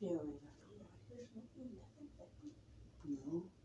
There's no E, I think that- No,